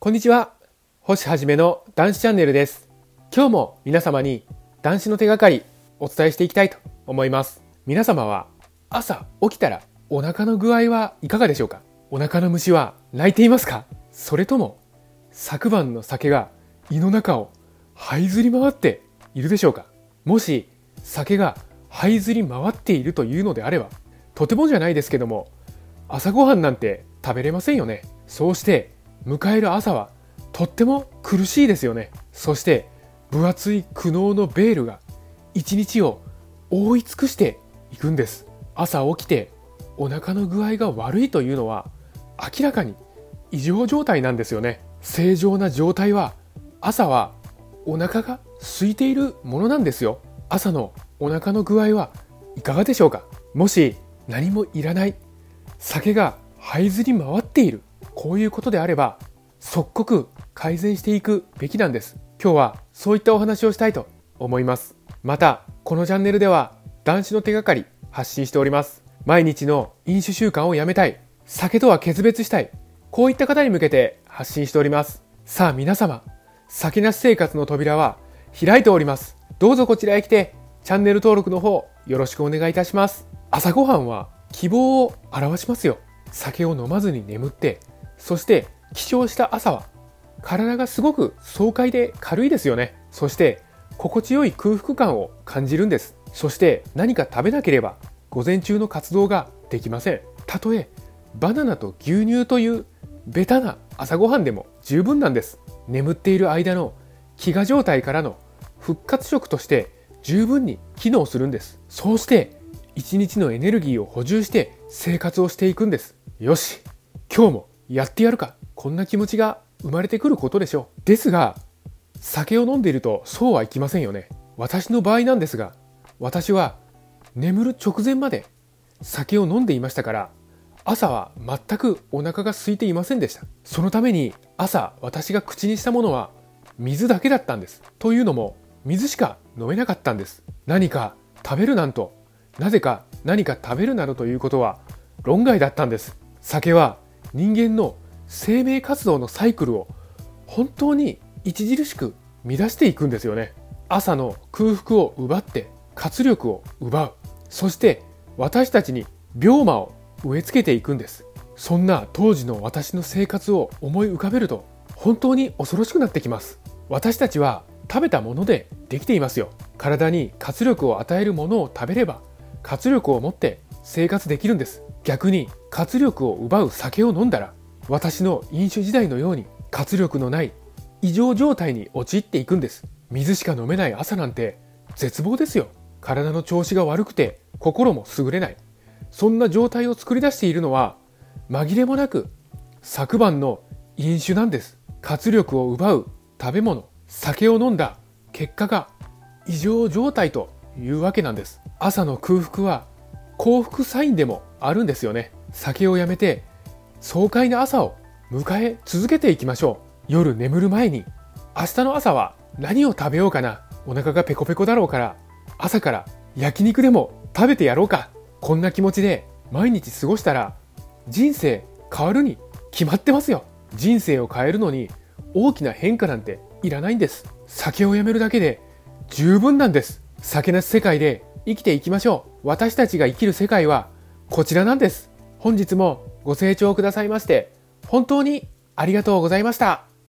こんにちは。星はじめの男子チャンネルです。今日も皆様に男子の手がかりお伝えしていきたいと思います。皆様は朝起きたらお腹の具合はいかがでしょうか？お腹の虫は泣いていますか？それとも昨晩の酒が胃の中を這いずり回っているでしょうか？もし酒が這いずり回っているというのであればとてもじゃないですけども朝ごはんなんて食べれませんよねそうして迎える朝はとっても苦しいですよね。そして分厚い苦悩のベールが一日を覆い尽くしていくんです。朝起きてお腹の具合が悪いというのは明らかに異常状態なんですよね。正常な状態は朝はお腹が空いているものなんですよ。朝のお腹の具合はいかがでしょうか。もし何もいらない。酒が這いずり回っている。こういうことであれば即刻改善していくべきなんです。今日はそういったお話をしたいと思います。またこのチャンネルでは男子の手がかり発信しております。毎日の飲酒習慣をやめたい。酒とは決別したい。こういった方に向けて発信しております。さあ皆様酒なし生活の扉は開いております。どうぞこちらへ来てチャンネル登録の方よろしくお願いいたします。朝ごはんは希望を表しますよ。酒を飲まずに眠ってそして起床した朝は体がすごく爽快で軽いですよね。そして心地よい空腹感を感じるんです。そして何か食べなければ午前中の活動ができません。たとえバナナと牛乳というベタな朝ごはんでも十分なんです。眠っている間の飢餓状態からの復活食として十分に機能するんです。そうして一日のエネルギーを補充して生活をしていくんです。よし今日もやってやるか。こんな気持ちが生まれてくることでしょう。ですが酒を飲んでいるとそうはいきませんよね。私の場合なんですが私は眠る直前まで酒を飲んでいましたから朝は全くお腹が空いていませんでした。そのために朝私が口にしたものは水だけだったんです。というのも水しか飲めなかったんです。何か食べるなんとなぜか何か食べるなどということは論外だったんです。酒は人間の生命活動のサイクルを本当に著しく乱していくんですよね。朝の空腹を奪って活力を奪う。そして私たちに病魔を植え付けていくんです。そんな当時の私の生活を思い浮かべると本当に恐ろしくなってきます。私たちは食べたものでできていますよ。体に活力を与えるものを食べれば活力を持って生活できるんです。逆に活力を奪う酒を飲んだら私の飲酒時代のように活力のない異常状態に陥っていくんです水しか飲めない朝なんて絶望ですよ。体の調子が悪くて心も優れない。そんな状態を作り出しているのは紛れもなく昨晩の飲酒なんです活力を奪う食べ物酒を飲んだ結果が異常状態というわけなんです。朝の空腹は幸福サインでもあるんですよね。酒をやめて爽快な朝を迎え続けていきましょう。夜眠る前に明日の朝は何を食べようかな。お腹がペコペコだろうから朝から焼肉でも食べてやろうか。こんな気持ちで毎日過ごしたら人生変わるに決まってますよ。人生を変えるのに大きな変化なんていらないんです。酒をやめるだけで十分なんです。酒なし世界で生きていきましょう。私たちが生きる世界はこちらなんです。本日もご清聴くださいまして本当にありがとうございました。